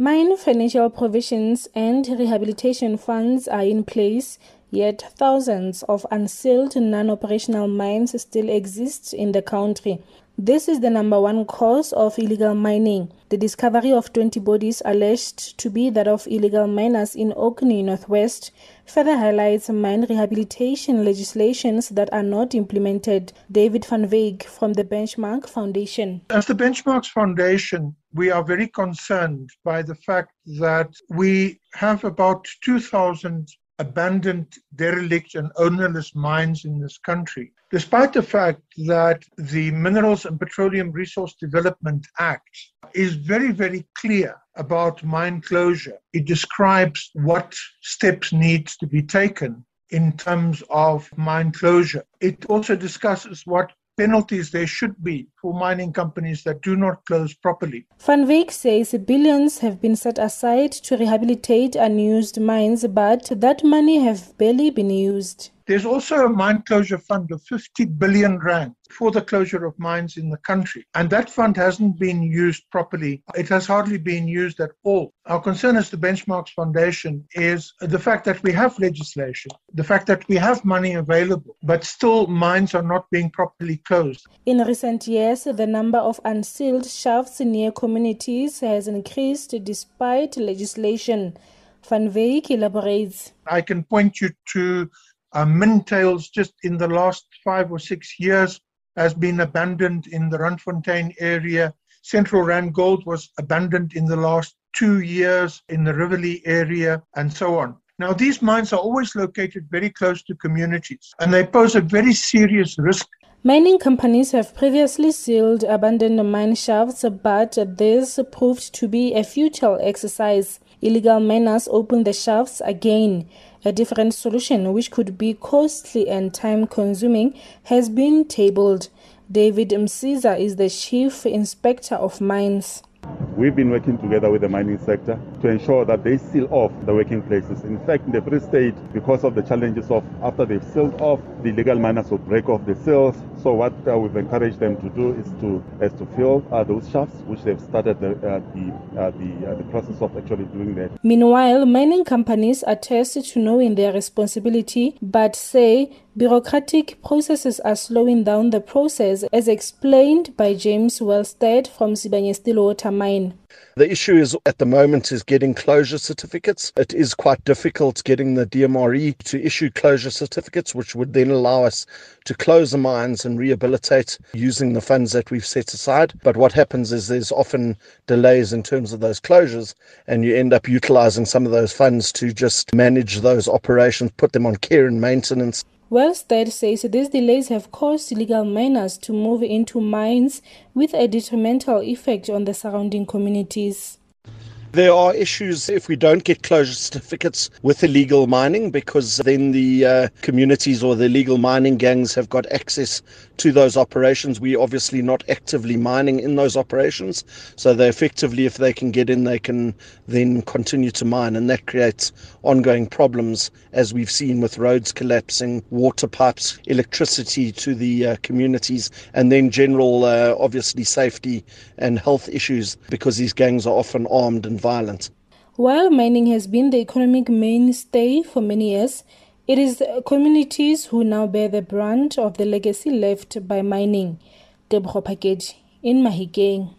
Mine financial provisions and rehabilitation funds are in place, yet thousands of unsealed non-operational mines still exist in the country. This is the number one cause of illegal mining. The discovery of 20 bodies alleged to be that of illegal miners in Orkney Northwest further highlights mine rehabilitation legislations that are not implemented. David van Wyk from the Benchmark Foundation. As the Benchmarks Foundation, we are very concerned by the fact that we have about 2,000 abandoned, derelict, and ownerless mines in this country, despite the fact that the Minerals and Petroleum Resource Development Act is very, very clear about mine closure. It describes what steps need to be taken in terms of mine closure. It also discusses what penalties there should be for mining companies that do not close properly. Van Wyk says billions have been set aside to rehabilitate unused mines, but that money have barely been used. There's also a mine closure fund of 50 billion rand for the closure of mines in the country. And that fund hasn't been used properly. It has hardly been used at all. Our concern as the Benchmarks Foundation is the fact that we have legislation, the fact that we have money available, but still mines are not being properly closed. In recent years, the number of unsealed shafts near communities has increased despite legislation. Van Wyk elaborates. I can point you to uh, Mintails just in the last five or six years has been abandoned in the Randfontein area. Central Rand Gold was abandoned in the last two years in the Rivoli area, and so on. Now, these mines are always located very close to communities, and they pose a very serious risk Mining companies have previously sealed abandoned mine shafts, but this proved to be a futile exercise. Illegal miners open the shafts again. A different solution, which could be costly and time consuming, has been tabled. David Msiza is the chief inspector of mines. We've been working together with the mining sector to ensure that they seal off the working places. In fact, in the Free State, because of the challenges of after they've sealed off, the illegal miners will break off the seals. So what uh, we've encouraged them to do is to is to fill uh, those shafts, which they've started the uh, the uh, the, uh, the process of actually doing that. Meanwhile, mining companies attest to knowing their responsibility, but say bureaucratic processes are slowing down the process, as explained by James Wellstead from Sibanye-Stillwater Mine. The issue is at the moment is getting closure certificates. It is quite difficult getting the DMRE to issue closure certificates, which would then allow us to close the mines and rehabilitate using the funds that we've set aside. But what happens is there's often delays in terms of those closures, and you end up utilizing some of those funds to just manage those operations, put them on care and maintenance. Wellstead says these delays have caused illegal miners to move into mines with a detrimental effect on the surrounding communities. There are issues if we don't get closure certificates with illegal mining because then the uh, communities or the illegal mining gangs have got access to those operations. We're obviously not actively mining in those operations, so they effectively, if they can get in, they can then continue to mine, and that creates ongoing problems as we've seen with roads collapsing, water pipes, electricity to the uh, communities, and then general, uh, obviously, safety and health issues because these gangs are often armed and violent. While mining has been the economic mainstay for many years, it is communities who now bear the brunt of the legacy left by mining. Debro Package in Mahikeng.